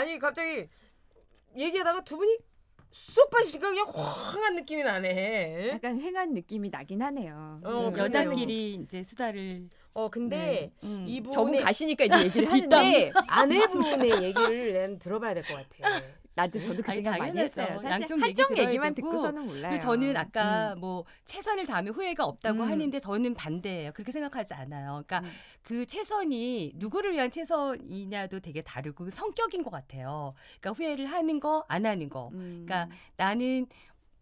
아니 갑자기 얘기하다가 두 분이 쑥 빠지니까 그냥 황한 느낌이 나네. 약간 횡한 느낌이 나긴 하네요. 어, 음. 여자끼리 이제 수다를 어 근데 음. 이분의 저분 가시니까 이제 얘기를 하는데 아내분의 얘기를 난 들어봐야 될 것 같아. 나도 저도 그 아니, 생각 많이. 했어요. 사실 양쪽 얘기 한쪽 얘기만 되고, 듣고서는 몰라요. 저는 아까 음. 뭐 최선을 다하면 후회가 없다고 음. 하는데 저는 반대예요. 그렇게 생각하지 않아요. 그러니까 음. 그 최선이 누구를 위한 최선이냐도 되게 다르고 그 성격인 것 같아요. 그러니까 후회를 하는 거 안 하는 거. 음. 그러니까 나는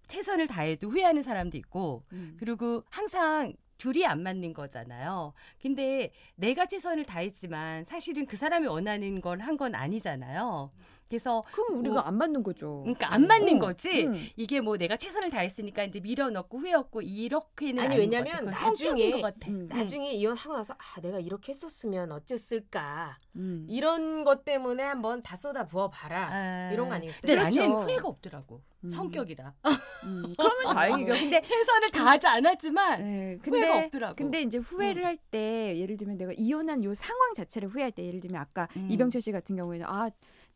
최선을 다해도 후회하는 사람도 있고 음. 그리고 항상 둘이 안 맞는 거잖아요. 근데 내가 최선을 다했지만 사실은 그 사람이 원하는 걸 한 건 아니잖아요. 그래서 그럼 우리가 뭐- 안 맞는 거죠. 그러니까 안 맞는 어, 거지. 음. 이게 뭐 내가 최선을 다했으니까 이제 밀어넣고 후회없고 이렇게는 아니, 왜냐면 것 같아. 그건 나중에 같아. 음. 나중에 이혼하고 나서 아 내가 이렇게 했었으면 어쨌을까 음. 이런 것 때문에 한번 다 쏟아 부어 봐라 아. 이런 거 아니겠어요? 근데 그렇죠. 나는 후회가 없더라고. 음. 성격이라. 음. 그러면 다행이죠. 근데 최선을 다하지 않았지만 네, 후회가 근데 없더라고. 근데 이제 후회를 할 때 예를 들면 내가 이혼한 요 상황 자체를 후회할 때 예를 들면 아까 음. 이병철 씨 같은 경우에는 아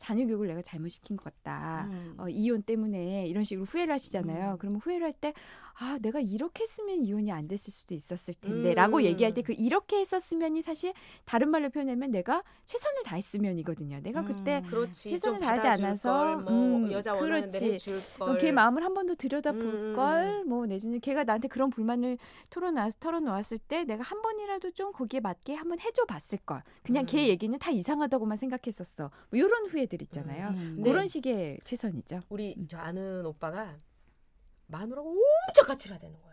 자녀 교육을 내가 잘못 시킨 것 같다. 음. 어, 이혼 때문에 이런 식으로 후회를 하시잖아요. 음. 그러면 후회를 할 때아 내가 이렇게 했으면 이혼이 안 됐을 수도 있었을 음. 텐데라고 얘기할 때 그 이렇게 했었으면이 사실 다른 말로 표현하면 내가 최선을 다했으면이거든요. 내가 그때 음. 최선을 좀 다하지 않아서, 걸, 뭐 음, 여자 원하는 그렇지. 걔 마음을 한 번 더 들여다볼 음, 걸, 뭐 내지는 걔가 나한테 그런 불만을 털어놨 털어놓았을 때 내가 한 번이라도 좀 거기에 맞게 한번 해줘 봤을 걸. 그냥 음. 걔 얘기는 다 이상하다고만 생각했었어. 뭐 이런 후회들 있잖아요. 음. 네. 그런 식의 최선이죠. 우리 음. 저 아는 오빠가 마누라가 엄청 까칠하다는 거야.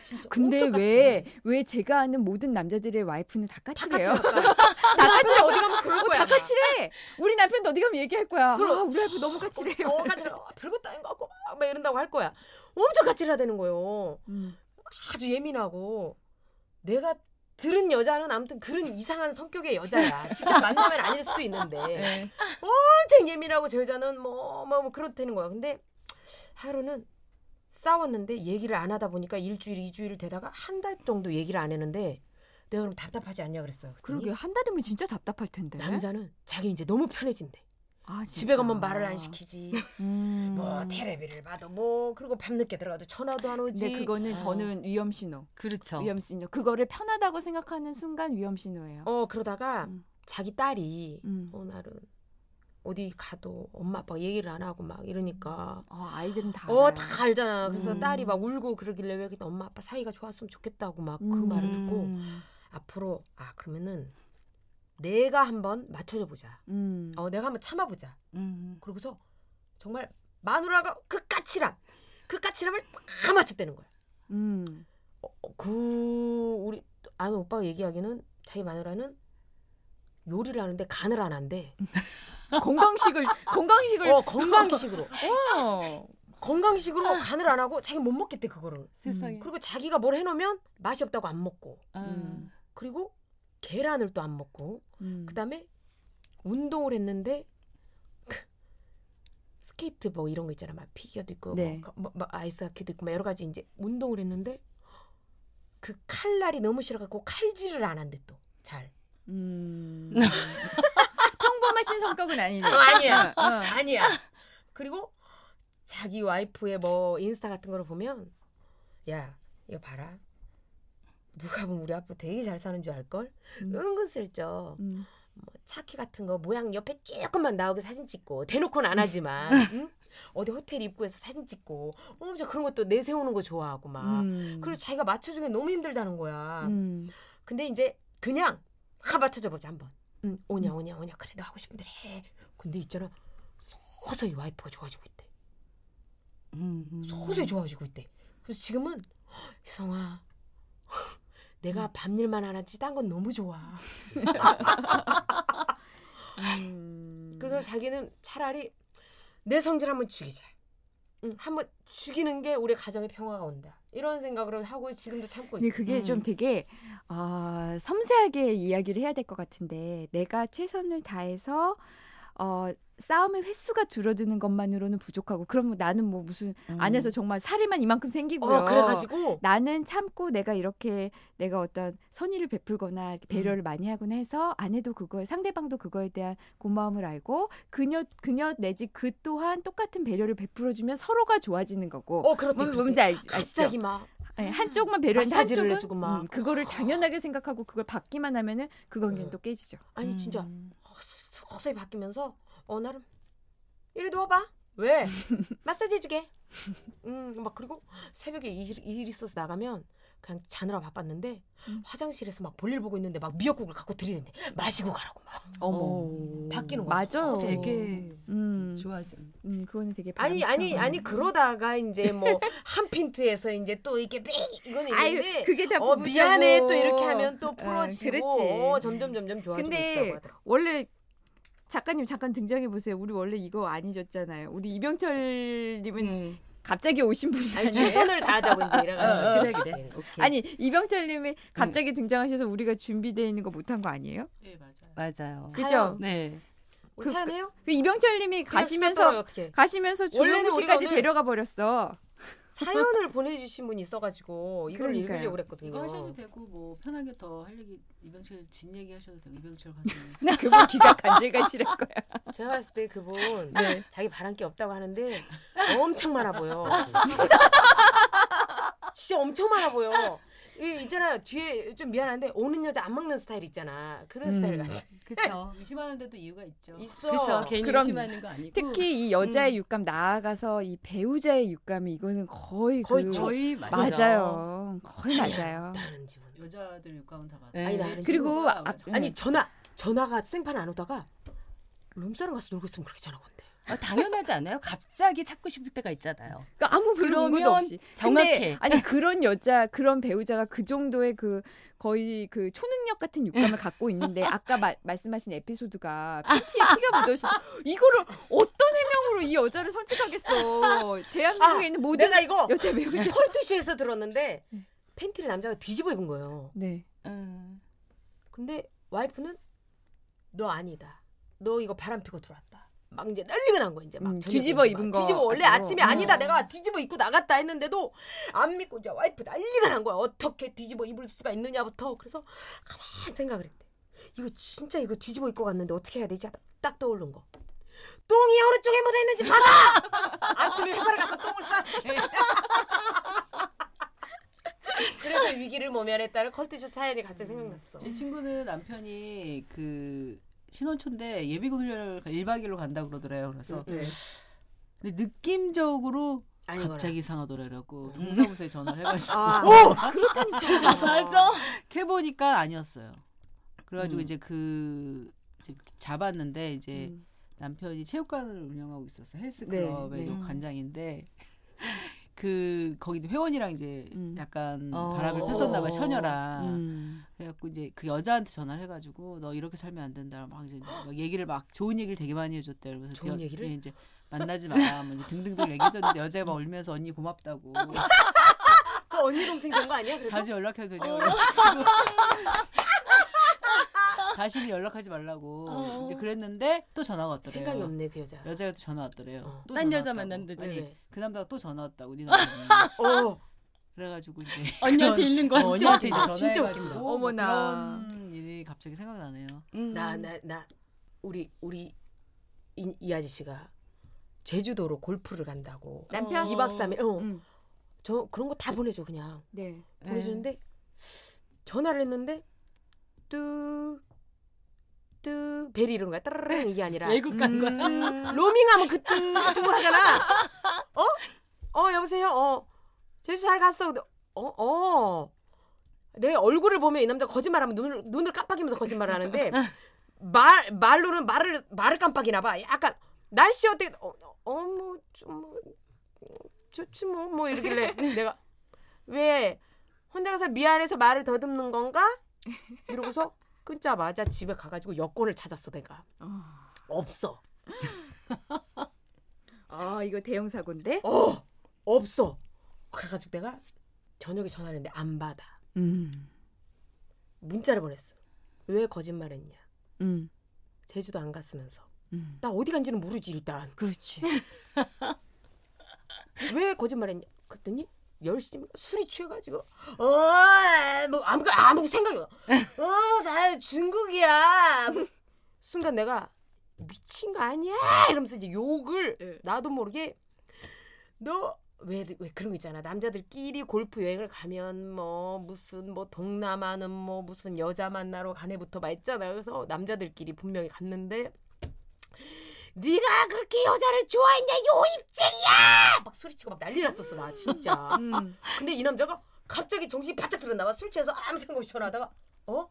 진짜 근데 왜 왜 제가 아는 모든 남자들의 와이프는 다다 까칠해요? 까칠해. 다 까칠해 어디 가면 그럴 거야. 다 까칠해. 우리 남편도 어디 가면 얘기할 거야. 그럼. 아, 우리 와이프 너무 까칠해요. 어, 까칠해. 어, 별것도 아닌 것 같고 막, 막 이런다고 할 거야. 엄청 까칠하다는 거요. 음. 아주 예민하고 내가 들은 여자는 아무튼 그런 이상한 성격의 여자야. 직접 만나면 아닐 수도 있는데 네. 엄청 예민하고 저 여자는 뭐뭐뭐 그렇다는 거야. 근데 하루는 싸웠는데 얘기를 안 하다 보니까 일주일 이주일 되다가 한 달 정도 얘기를 안 했는데 내가 그럼 답답하지 않냐 그랬어요. 그랬더니 그러게 한 달이면 진짜 답답할 텐데. 남자는 자기 이제 너무 편해진대. 아, 집에. 가면 말을 안 시키지. 음. 뭐 테레비를 봐도 뭐 그리고 밤늦게 들어가도 전화도 안 오지. 근데 그거는 어. 저는 위험 신호. 그렇죠. 위험 신호. 그거를 편하다고 생각하는 순간 위험 신호예요. 어 그러다가 음. 자기 딸이 음. 어느 날은 어디 가도 엄마 아빠 얘기를 안 하고 막 이러니까 어, 아이들은 다 어 알아요. 다 알잖아. 그래서 음. 딸이 막 울고 그러길래 왜 그때 엄마 아빠 사이가 좋았으면 좋겠다고 막그 음. 말을 듣고 앞으로 아 그러면은 내가 한번 맞춰줘 보자. 음. 어 내가 한번 참아보자. 음. 그러고서 정말 마누라가 그 까칠함 그 까칠함을 다 맞췄다는 거야. 음. 어, 어, 그 우리 아는 오빠가 얘기하기는 자기 마누라는 요리를 하는데 간을 안 한대. 건강식을 건강식을 어 건강식으로 어. 건강식으로 간을 안 하고 자기 못 먹겠대 그거를. 세상에. 그리고 자기가 뭘 해놓으면 맛이 없다고 안 먹고 아. 음. 그리고 계란을 또 안 먹고 음. 그다음에 운동을 했는데 그 스케이트 뭐 이런 거 있잖아 막 피겨도 있고 네. 뭐, 뭐, 뭐 아이스하키도 있고 막 여러 가지 이제 운동을 했는데 그 칼날이 너무 싫어갖고 칼질을 안 한대 또 잘. 음. 평범하신 성격은 아니네. 어, 아니야. 어. 아니야. 그리고 자기 와이프의 뭐 인스타 같은 거를 보면 야 이거 봐라. 누가 보면 우리 아빠 되게 잘 사는 줄 알걸? 음. 은근슬쩍 음. 뭐 차키 같은 거 모양 옆에 조금만 나오게 사진 찍고 대놓고는 안 하지만 응? 어디 호텔 입구에서 사진 찍고 엄청 그런 것도 내세우는 거 좋아하고 막 음. 그리고 자기가 맞춰주기 너무 힘들다는 거야. 음. 근데 이제 그냥 다 맞춰줘 보자 한번. 응, 오냐 오냐 오냐 그래도 하고 싶은 대로 해. 근데 있잖아 서서히 와이프가 좋아지고 있대. 음, 음. 서서히 좋아지고 있대. 그래서 지금은 희성아 내가 밤일만 안 하지 딴 건 너무 좋아. 음. 그래서 자기는 차라리 내 성질 한번 죽이자. 응, 한번 죽이는 게 우리 가정의 평화가 온다. 이런 생각을 하고 지금도 참고 있다. 그게 음. 좀 되게 어, 섬세하게 이야기를 해야 될 것 같은데 내가 최선을 다해서 어, 싸움의 횟수가 줄어드는 것만으로는 부족하고 그러면 나는 뭐 무슨 음. 안에서 정말 살이만 이만큼 생기고요. 어 그래가지고 나는 참고 내가 이렇게 내가 어떤 선의를 베풀거나 배려를 많이 하거나 해서 아내도 그거에 상대방도 그거에 대한 고마움을 알고 그녀 그녀 내지 그 또한 똑같은 배려를 베풀어주면 서로가 좋아지는 거고. 어 그렇대. 뭔-. 뭔지 알, 아시죠? 갑자기 막 네, 한쪽만 배려했는데 한쪽은 해주고 막. 음, 그거를 당연하게 생각하고 그걸 받기만 하면은 그 관계는 어. 또 깨지죠. 아니 진짜 음. 허- 서서히 바뀌면서 어 나름 이리 누워봐. 왜? 마사지 해주게. 음 막 그리고 새벽에 일, 일 있어서 나가면 그냥 자느라 바빴는데 음. 화장실에서 막 볼일 보고 있는데 막 미역국을 갖고 들이는데 마시고 가라고 막. 어머. 바뀌는 거죠. 맞아요. 어, 되게 음, 좋아지. 음, 그거는 되게 아니 아니 아니 그러다가 이제 뭐 한 핀트에서 이제 또 이렇게 삥 이거는 있는데 그게 다 어. 미안해 또 이렇게 하면 또 어, 풀어지고 그렇지. 어, 점점 점점 좋아지고 근데 있다고 하더라고. 원래 작가님 잠깐 등장해 보세요. 우리 원래 이거 안 잊었잖아요. 우리 이병철 님은 음. 갑자기 오신 분이 아니 아니에요. 최선을 다하자고 이제 이래가지고 어, 어, 그래, 그래. 오케이. 아니 이병철님이 갑자기 등장하셔서 우리가 준비되어 있는 거 못한 거 아니에요? 예 맞아요. 맞아요. 그죠? 네. 우리 그- 사연해요? 그 이병철님이 가시면서 떨어요, 가시면서 우리가 씨까지 오늘- 데려가 버렸어. 사연을 보내주신 분이 있어가지고 이걸 그러니까요. 읽으려고 그랬거든요. 이거 하셔도 되고 뭐 편하게 더 할 얘기 이병철 진 얘기 하셔도 되고 이병철 가수 그분 귀가 간질간질할 거야. 제가 봤을 때 그분 네. 자기 게 없다고 하는데 엄청 많아 보여. 진짜 엄청 많아 보여. 이 있잖아 뒤에 좀 미안한데 오는 여자 안 먹는 스타일 있잖아. 그런 음. 스타일 같아. 그렇죠. 의심하는데도 이유가 있죠. 있어. 그렇죠. 괜히 그럼 의심하는 거 아니고. 특히 이 여자의 육감 나아가서 이 배우자의 육감이 이거는 거의 거의 그 거의. 맞아요. 거의 맞아요. 나는 집은. 여자들 육감은 다 맞아. 네. 아니, 나는 그리고 아. 아니 전화 전화가 생판 안 오다가 룸사롱 가서 놀고 있으면 그렇게 전화가 온대. 아, 당연하지 않아요? 갑자기 찾고 싶을 때가 있잖아요. 그러니까 아무 그런 의무도 없이 정확해. 근데 아니 그런 여자 그런 배우자가 그 정도의 그 거의 그 초능력 같은 육감을 갖고 있는데 아까 마- 말씀하신 에피소드가 PT에 피가 묻어있어 이거를 어떤 해명으로 이 여자를 설득하겠어 대한민국에 아, 있는 모든 내가 이거 여자 배우자 컬투쇼에서 들었는데 팬티를 남자가 뒤집어 입은 거예요. 네 음. 근데 와이프는 너 아니다. 너 이거 바람 피고 들어왔다. 막 이제 난리가 난 거야 이제 막 음, 뒤집어 막 입은 거 뒤집어 원래 가지고. 아침에 아니다 어. 내가 뒤집어 입고 나갔다 했는데도 안 믿고 이제 와이프 난리가 난 거야. 어떻게 뒤집어 입을 수가 있느냐부터. 그래서 가만히 생각을 했대. 이거 진짜 이거 뒤집어 입고 갔는데 어떻게 해야 되지? 하다 딱 떠오른 거. 똥이 어느 쪽에 묻어 있는지 봐봐! 아침에 회사를 가서 똥을 싸. 그래서 위기를 모면했다는 컬투쇼 사연이 갑자기 생각났어. 제 친구는 남편이 그 신혼초인데 예비군 훈련을 1박 2일로 간다 그러더래요. 그래서 네. 근데 느낌적으로 아니거나. 갑자기 이상하더라고. 동사무소에 전화를 해가지고 아, 그렇다니까 맞아. 해보니까 아니었어요. 그래가지고 음. 이제 그 이제 잡았는데 이제 음. 남편이 체육관을 운영하고 있었어 요 네, 헬스클럽의 네. 요 관장인데 그 거기 회원이랑 이제 음. 약간 어. 바람을 폈었나 봐 처녀랑 음. 그래갖고 이제 그 여자한테 전화를 해가지고 너 이렇게 살면 안 된다 막 이제 막 얘기를 막 좋은 얘기를 되게 많이 해줬대 그래서 좋은 그 여- 얘기를? 예, 이제 만나지 마라 뭐 이제 등등등 얘기해줬는데 여자가 막 울면서 언니 고맙다고 그 언니 동생 된 거 아니야? 그래도? 자주 연락해도 되냐고 어. 다시는 연락하지 말라고 어. 이제 그랬는데 또 전화가 왔더래요. 생각이 없네 그 여자. 여자가 또 전화 왔더래요. 어. 또 딴 전화 여자 왔다고. 만났는데. 아니 네. 그 남자가 또 전화 왔다고 네 남편이. 어. 그래가지고 이제 언니한테 읽는 거 어, 언니한테 이제 아, 진짜 전화해가지고 웃긴다. 뭐 어머나. 그런 일이 갑자기 생각나네요. 음. 나 나 나 우리 우리 이, 이 아저씨가 제주도로 골프를 간다고. 남편 어. 2박 3일. 어. 음. 저 그런 거 다 보내줘 그냥. 네. 보내주는데 전화를 했는데 뚜 뚜 벨이 이런 거야. 따르릉 이게 아니라 외국 간 거야. 음. 로밍하면 그뚜 뚜 하잖아. 어? 어 여보세요. 어 제주 잘 갔어. 어 어. 내 얼굴을 보면 이 남자 거짓말하면 눈을 눈을 깜빡이면서 거짓말을 하는데 말 말로는 말을 말을 깜빡이나 봐. 약간 날씨 어때? 어뭐 좀 뭐, 좋지 뭐뭐 이러길래 내가 왜 혼자 가서 미안해서 말을 더듬는 건가? 이러고서 끊자마자 집에 가가지고 여권을 찾았어 내가 어. 없어. 아 이거 대형 사고인데. 어 없어. 그래가지고 내가 저녁에 전화를 했는데 안 받아. 음. 문자를 보냈어. 왜 거짓말했냐? 음. 제주도 안 갔으면서 음. 나 어디 간지는 모르지 일단. 그렇지. 왜 거짓말했냐? 그랬더니 열심히 술이 취해가지고 어뭐 아무 아무 생각이 어나 중국이야. 순간 내가 미친 거 아니야? 이러면서 이제 욕을 예. 나도 모르게 너 왜 왜 그런 거 있잖아 남자들끼리 골프 여행을 가면 뭐 무슨 뭐 동남아는 뭐 무슨 여자 만나러 가네부터 막 있잖아 그래서 남자들끼리 분명히 갔는데 네가 그렇게 여자를 좋아했냐 요입쟁이야 막 소리치고 막 난리 났었어 나 진짜. 음. 근데 이 남자가 갑자기 정신이 바짝 들었나 봐. 술 취해서 아무 생각 없이 전화하다가 어?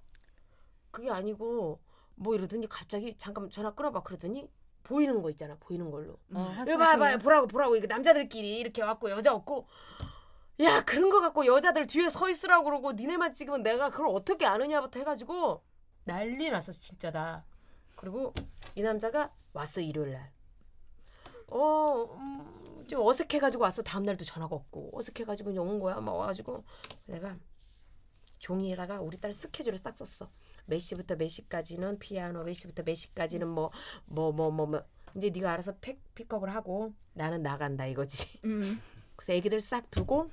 그게 아니고 뭐 이러더니 갑자기 잠깐 전화 끊어봐 그러더니 보이는 거 있잖아 보이는 걸로. 어, 이거 봐봐 봐 보라고 보라고. 이거 남자들끼리 이렇게 왔고 여자 없고. 야 그런 거 갖고 여자들 뒤에 서 있으라고 그러고 니네만 찍으면 내가 그걸 어떻게 아느냐부터 해가지고 난리 났어 진짜 나. 그리고 이 남자가 왔어 일요일 날. 어, 음, 좀 어색해가지고 왔어. 다음날도 전화가 없고 어색해가지고 그냥 온 거야. 막 와가지고 내가 종이에다가 우리 딸 스케줄을 싹 썼어. 몇 시부터 몇 시까지는 피아노, 몇 시부터 몇 시까지는 뭐 뭐 뭐 뭐 뭐, 이제 네가 알아서 픽 픽업을 하고 나는 나간다 이거지. 음. 그래서 애기들 싹 두고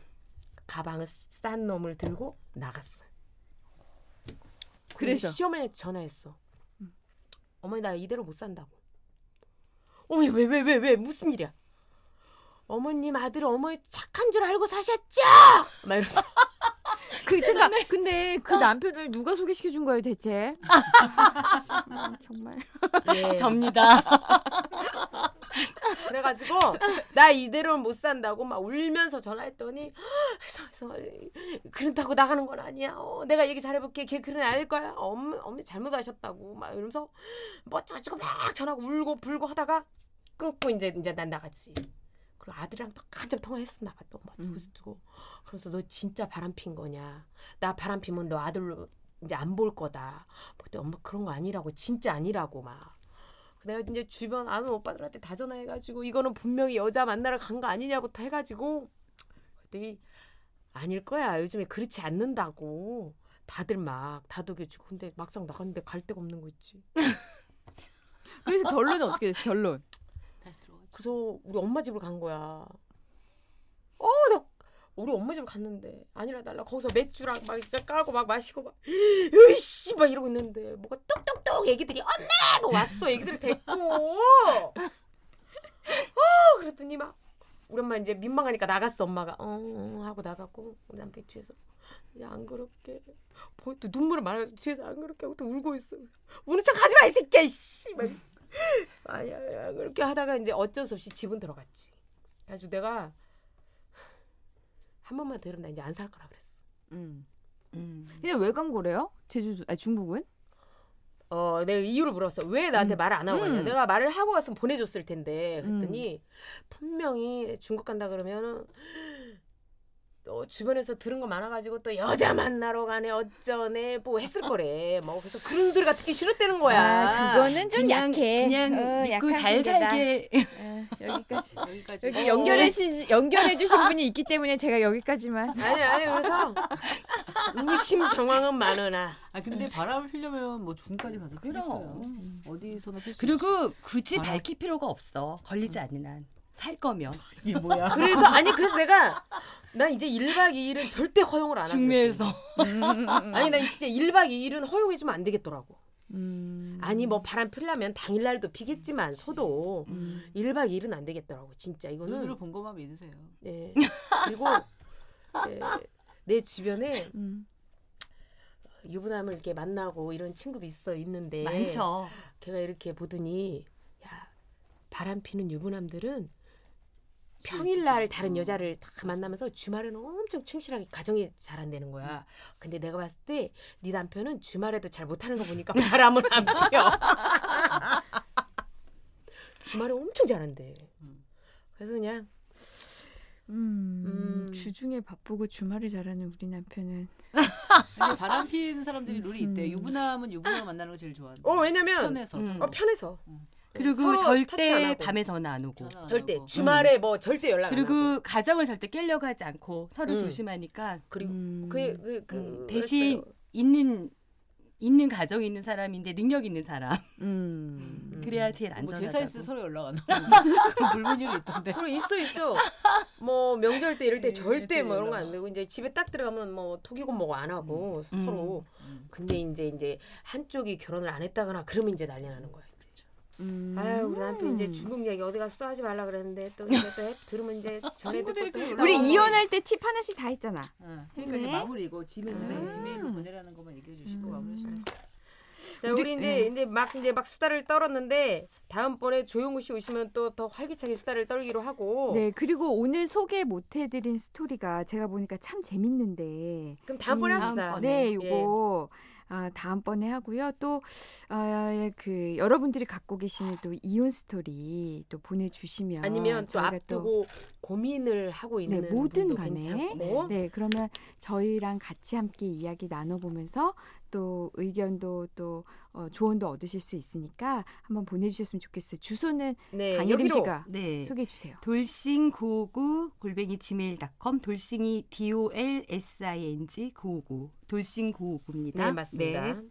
가방을 싼 놈을 들고 나갔어. 그래서? 시어머니한테 전화했어. 어머니 나 이대로 못 산다고. 어머니 왜 왜 왜 왜 무슨 일이야? 어머님 아들 어머니 착한 줄 알고 사셨죠? 막 이러면서 그 생각. 근데 그 남편을 누가 소개시켜 준 거예요 대체? 음, 정말. 예. 접니다. 그래가지고 나 이대로 못 산다고 막 울면서 전화했더니 그래서, 그래서 그렇다고 나가는 건 아니야. 어, 내가 얘기 잘해볼게. 걔 그런 애 아닐 거야. 엄마 엄마 잘못하셨다고 막 이러면서 뭐 어쩌고 막 전화하고 울고 불고 하다가 끊고 이제 이제 난 나갔지. 그리고 아들이랑 또 한참 통화했었나 봐. 또막 음. 두고두고. 그래서 너 진짜 바람 핀 거냐? 나 바람 피면 너 아들로 이제 안 볼 거다. 그때 엄마 그런 거 아니라고 진짜 아니라고 막. 내가 이제 주변 아는 오빠들한테 다 전화해가지고 이거는 분명히 여자 만나러 간 거 아니냐부터 해가지고 그랬더니 아닐 거야 요즘에 그렇지 않는다고 다들 막 다독여주고 근데 막상 나갔는데 갈 데가 없는 거 있지 그래서 결론은 어떻게 됐어? 결론. 그래서 우리 엄마 집을 간 거야. 어 나 우리 엄마 집을 갔는데 아니라 달라 거기서 맥주랑 막 까고 막 마시고 막 으이씨 막 이러고 있는데 뭐가 똑똑똑 애기들이 엄마! 뭐 왔어. 애기들 데리고. 어 그랬더니 막 우리 엄마 이제 민망하니까 나갔어 엄마가. 어, 어 하고 나갔고 우리 남편 뒤에서 이제 안 그렇게. 뭐 또 눈물을 말하면서 뒤에서 안 그렇게 하고 또 울고 있어 우는 척 하지 마 이 새끼야 씨. 막. 아니야 아니야. 그렇게 하다가 이제 어쩔 수 없이 집은 들어갔지 그래가지고 내가 한 번만 더 이러면 나 이제 안 살 거라 그랬어 음. 음. 근데 왜 간 거래요? 제주도 아 중국은? 어, 내가 이유를 물었어. 왜 나한테 음. 말을 안 하고 갔냐? 음. 내가 말을 하고 갔으면 보내줬을 텐데. 그랬더니 분명히 중국 간다 그러면은 또 주변에서 들은 거 많아가지고 또 여자 만나러 가네 어쩌네 뭐 했을 거래. 뭐 그래서 그런 소리가 듣기 싫었다는 거야. 아, 그거는 좀 그냥 약해. 그냥 어, 믿고 잘. 살게 어, 여기까지. 여기까지. 여기 어. 연결해 시 연결해 주신 분이 있기 때문에 제가 여기까지만. 아니 아니 그래서 의심 정황은 많으나 아 근데 바람을 피려면 뭐 중까지 가서 그럼. 피겠어요. 어디서나 필수. 그리고 굳이 알아. 밝힐 필요가 없어. 걸리지 않는 한. 살 거면 이게 뭐야? 그래서 아니 그래서 내가 난 이제 1박 2일은 절대 허용을 안 하고 중매에서 아니 난 진짜 1박 2일은 허용해 주면 안 되겠더라고. 음. 아니 뭐 바람 필라면 당일날도 피겠지만 서도 음. 1박 2일은 안 되겠더라고. 진짜 눈으로 이거는 본 것만 믿으세요. 예. 그리고 예, 내 주변에 음. 유부남을 이렇게 만나고 이런 친구도 있어 있는데 많죠. 걔가 이렇게 보더니 야 바람 피는 유부남들은 평일날 다른 여자를 다 만나면서 주말에는 엄청 충실하게 가정이 잘 안 되는 거야. 근데 내가 봤을 때 네 남편은 주말에도 잘 못하는 거 보니까 바람을 안 피워. 주말에 엄청 잘한대. 음. 그래서 그냥 음. 음. 주중에 바쁘고 주말에 잘하는 우리 남편은 바람 피는 사람들이 룰이 있대. 음. 유부남은 유부남 만나는 거 제일 좋아한대. 어 왜냐면 편해서 음. 어 편해서 그리고 절대. 밤에 전화 안 오고. 전화 안 절대 하고. 주말에 뭐 절대 연락 안 하고 그리고 가정을 절대 깨려고 하지 않고 서로 음. 조심하니까 그리고 음. 그, 그, 그 음, 대신 그랬어요. 있는 있는 가정이 있는 사람인데 능력 있는 사람. 음. 그래야 제일 뭐 안전하다고. 제사 있을 때 서로 연락 안 하고 불문율이 있던데. 그리고 있어 있어. 뭐 명절 때 이럴 때 네, 절대 뭐 이런 거. 안 되고 이제 집에 딱 들어가면 뭐 톡이고 뭐고 안 하고 음. 서로. 음. 근데 이제 이제 한쪽이 결혼을 안 했다거나 그러면 이제 난리 나는 거야. 음. 아유 우리 남편 이제 중국 얘기 어디 가서 또 하지 말라 그랬는데 또 이제 또 해- 들으면 이제 전에 듣고 또. 우리 이혼할 때 팁 하나씩 다 했잖아. 어, 그러니까 이제 네. 마무리고 지메일 음. 지메일로 보내라는 것만 얘기해 주시고 마무리 하시겠어요. 자, 우리, 이제 이제 막 이제 막 수다를 떨었는데 다음번에 조용우 씨 오시면 또 더 활기차게 수다를 떨기로 하고. 네, 그리고 오늘 소개 못 해드린 스토리가 제가 보니까 참 재밌는데. 그럼 다음번에 음, 합시다. 네, 예. 이거 아, 다음번에 하고요. 또, 아, 예, 그, 여러분들이 갖고 계시는 또 이혼 스토리 또 보내주시면. 아니면 또 앞두고 고민을 하고 있는 네, 분도 간에. 괜찮고. 네, 그러면 저희랑 같이 함께 이야기 나눠보면서 또 의견도 또 어, 조언도 얻으실 수 있으니까 한번 보내주셨으면 좋겠어요. 주소는 네, 강예림. 씨가 네. 소개해 주세요. 돌싱 959 골뱅이 gmail.com 돌싱이 D O L S I N G 959 돌싱 959입니다. 네, 맞습니다.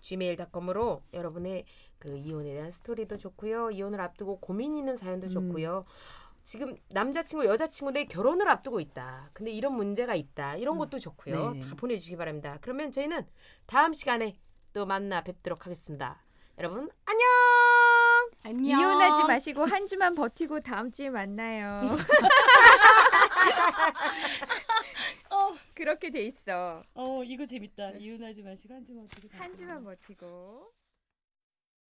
gmail.com으로 여러분의 그 이혼에 대한 스토리도 좋고요. 이혼을 앞두고 고민 있는 사연도 음. 좋고요. 지금 남자친구 여자친구 내 결혼을 앞두고 있다. 근데 이런 문제가 있다. 이런 것도 좋고요. 네. 다 보내주시기 바랍니다. 그러면 저희는 다음 시간에 또 만나 뵙도록 하겠습니다. 여러분 안녕. 안녕. 이혼하지 마시고 한 주만 버티고 다음 주에 만나요. 그렇게 돼 있어. 어 이거 재밌다. 이혼하지 마시고 한 주만 어떻게 한 주만 버티고.